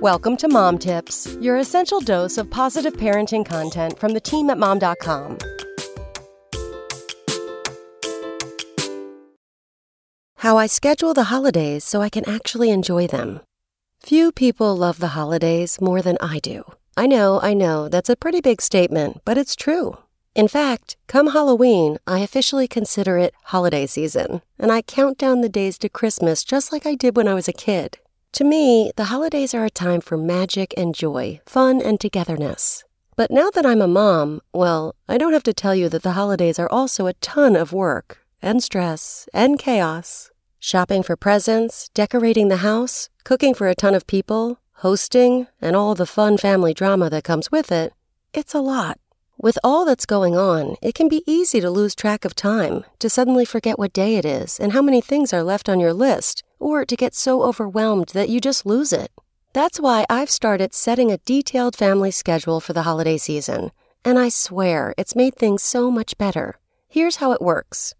Welcome to Mom Tips, your essential dose of positive parenting content from the team at mom.com. How I schedule the holidays so I can actually enjoy them. Few people love the holidays more than I do. I know, I know, that's a pretty big statement, but it's true. In fact, come Halloween, I officially consider it holiday season, and I count down the days to Christmas just like I did when I was a kid. To me, the holidays are a time for magic and joy, fun and togetherness. But now that I'm a mom, well, I don't have to tell you that the holidays are also a ton of work, and stress, and chaos. Shopping for presents, decorating the house, cooking for a ton of people, hosting, and all the fun family drama that comes with it. It's a lot. With all that's going on, it can be easy to lose track of time, to suddenly forget what day it is and how many things are left on your list, or to get so overwhelmed that you just lose it. That's why I've started setting a detailed family schedule for the holiday season, and I swear it's made things so much better. Here's how it works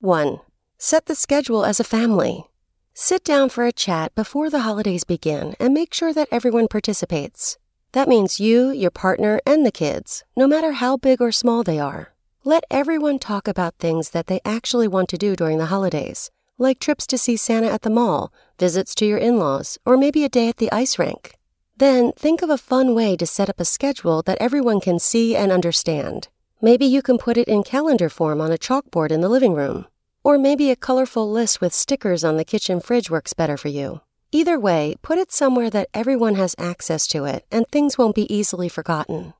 1. Set the schedule as a family. Sit down for a chat before the holidays begin and make sure that everyone participates. That means you, your partner, and the kids, no matter how big or small they are. Let everyone talk about things that they actually want to do during the holidays, like trips to see Santa at the mall, visits to your in laws, or maybe a day at the ice rink. Then think of a fun way to set up a schedule that everyone can see and understand. Maybe you can put it in calendar form on a chalkboard in the living room. Or maybe a colorful list with stickers on the kitchen fridge works better for you. Either way, put it somewhere that everyone has access to it and things won't be easily forgotten.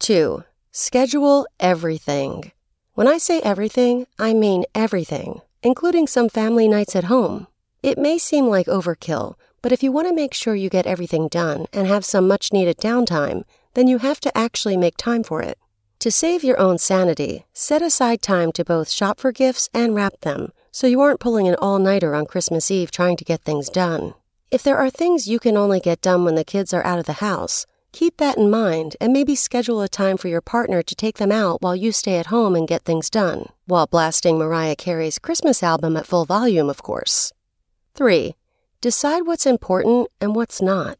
2. Schedule everything. When I say everything, I mean everything, including some family nights at home. It may seem like overkill, but if you want to make sure you get everything done and have some much needed downtime, then you have to actually make time for it. To save your own sanity, set aside time to both shop for gifts and wrap them so you aren't pulling an all nighter on Christmas Eve trying to get things done. If there are things you can only get done when the kids are out of the house, keep that in mind and maybe schedule a time for your partner to take them out while you stay at home and get things done, while blasting Mariah Carey's Christmas album at full volume, of course. 3. Decide what's important and what's not.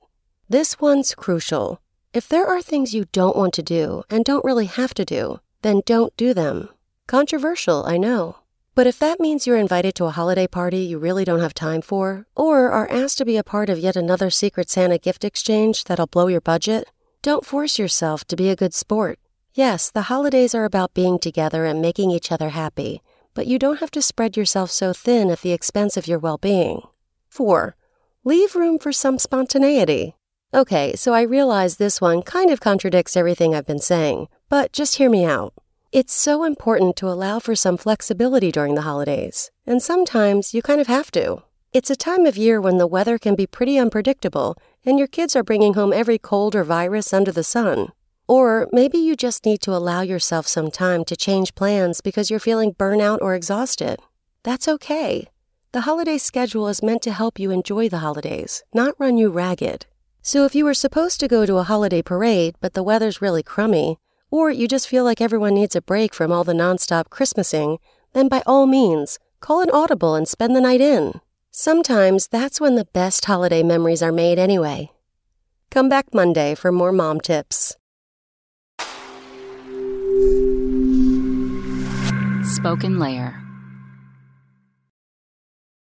This one's crucial. If there are things you don't want to do and don't really have to do, then don't do them. Controversial, I know. But if that means you're invited to a holiday party you really don't have time for, or are asked to be a part of yet another Secret Santa gift exchange that'll blow your budget, don't force yourself to be a good sport. Yes, the holidays are about being together and making each other happy, but you don't have to spread yourself so thin at the expense of your well being. 4. Leave room for some spontaneity. Okay, so I realize this one kind of contradicts everything I've been saying, but just hear me out. It's so important to allow for some flexibility during the holidays, and sometimes you kind of have to. It's a time of year when the weather can be pretty unpredictable and your kids are bringing home every cold or virus under the sun. Or maybe you just need to allow yourself some time to change plans because you're feeling burnout or exhausted. That's okay. The holiday schedule is meant to help you enjoy the holidays, not run you ragged. So if you were supposed to go to a holiday parade but the weather's really crummy, or you just feel like everyone needs a break from all the nonstop Christmasing, then by all means, call an audible and spend the night in. Sometimes that's when the best holiday memories are made anyway. Come back Monday for more mom tips. SpokenLayer.